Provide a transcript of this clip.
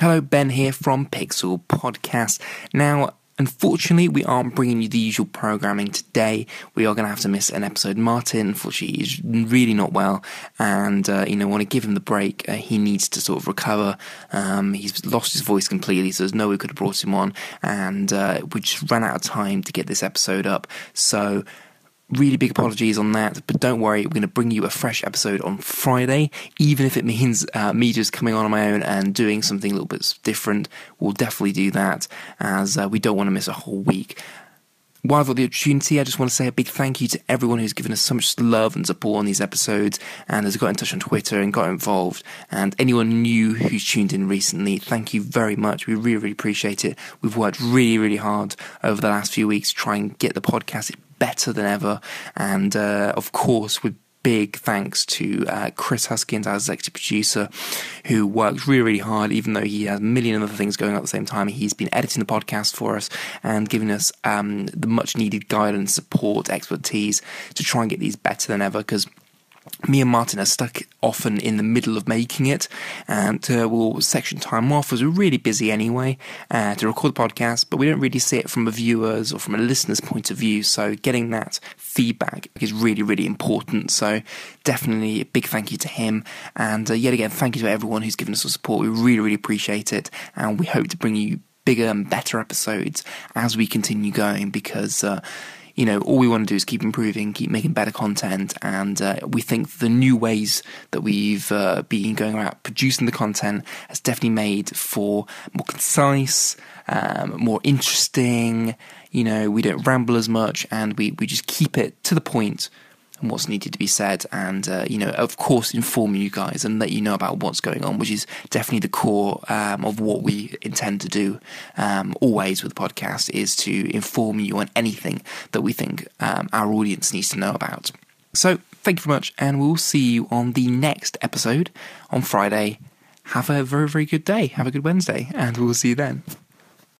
Hello, Ben here from Pixel Podcast. Now, Unfortunately, we aren't bringing you the usual programming today. We are going to have to miss an episode. Martin, unfortunately, is really not well, and uh, you know, want to give him the break. Uh, he needs to sort of recover. Um, he's lost his voice completely, so there's no way we could have brought him on, and uh, we just ran out of time to get this episode up. So really big apologies on that, but don't worry, we're going to bring you a fresh episode on Friday, even if it means uh, me just coming on on my own and doing something a little bit different. We'll definitely do that, as uh, we don't want to miss a whole week. While I've got the opportunity, I just want to say a big thank you to everyone who's given us so much love and support on these episodes and has got in touch on Twitter and got involved. And anyone new who's tuned in recently, thank you very much. We really, really appreciate it. We've worked really, really hard over the last few weeks trying to get the podcast better than ever. And uh, of course, with big thanks to uh, Chris Huskins, our executive producer, who works really, really hard, even though he has a million other things going on at the same time. He's been editing the podcast for us and giving us um, the much needed guidance, support, expertise to try and get these better than ever because me and Martin are stuck often in the middle of making it, and uh, we'll section time off as we're really busy anyway uh, to record the podcast, but we don't really see it from a viewer's or from a listener's point of view. So getting that feedback is really, really important. So definitely a big thank you to him, and uh, yet again, thank you to everyone who's given us support. We really, really appreciate it, and we hope to bring you bigger and better episodes as we continue going because uh, you know, all we want to do is keep improving, keep making better content, and uh, we think the new ways that we've uh, been going about producing the content has definitely made for more concise, um, more interesting. You know, we don't ramble as much, and we we just keep it to the point and what's needed to be said, and uh, you know, of course, inform you guys and let you know about what's going on, which is definitely the core um, of what we intend to do. Um, always with the podcast is to inform you on anything that we think um, our audience needs to know about. So, thank you very much, and we'll see you on the next episode on Friday. Have a very, very good day. Have a good Wednesday, and we'll see you then.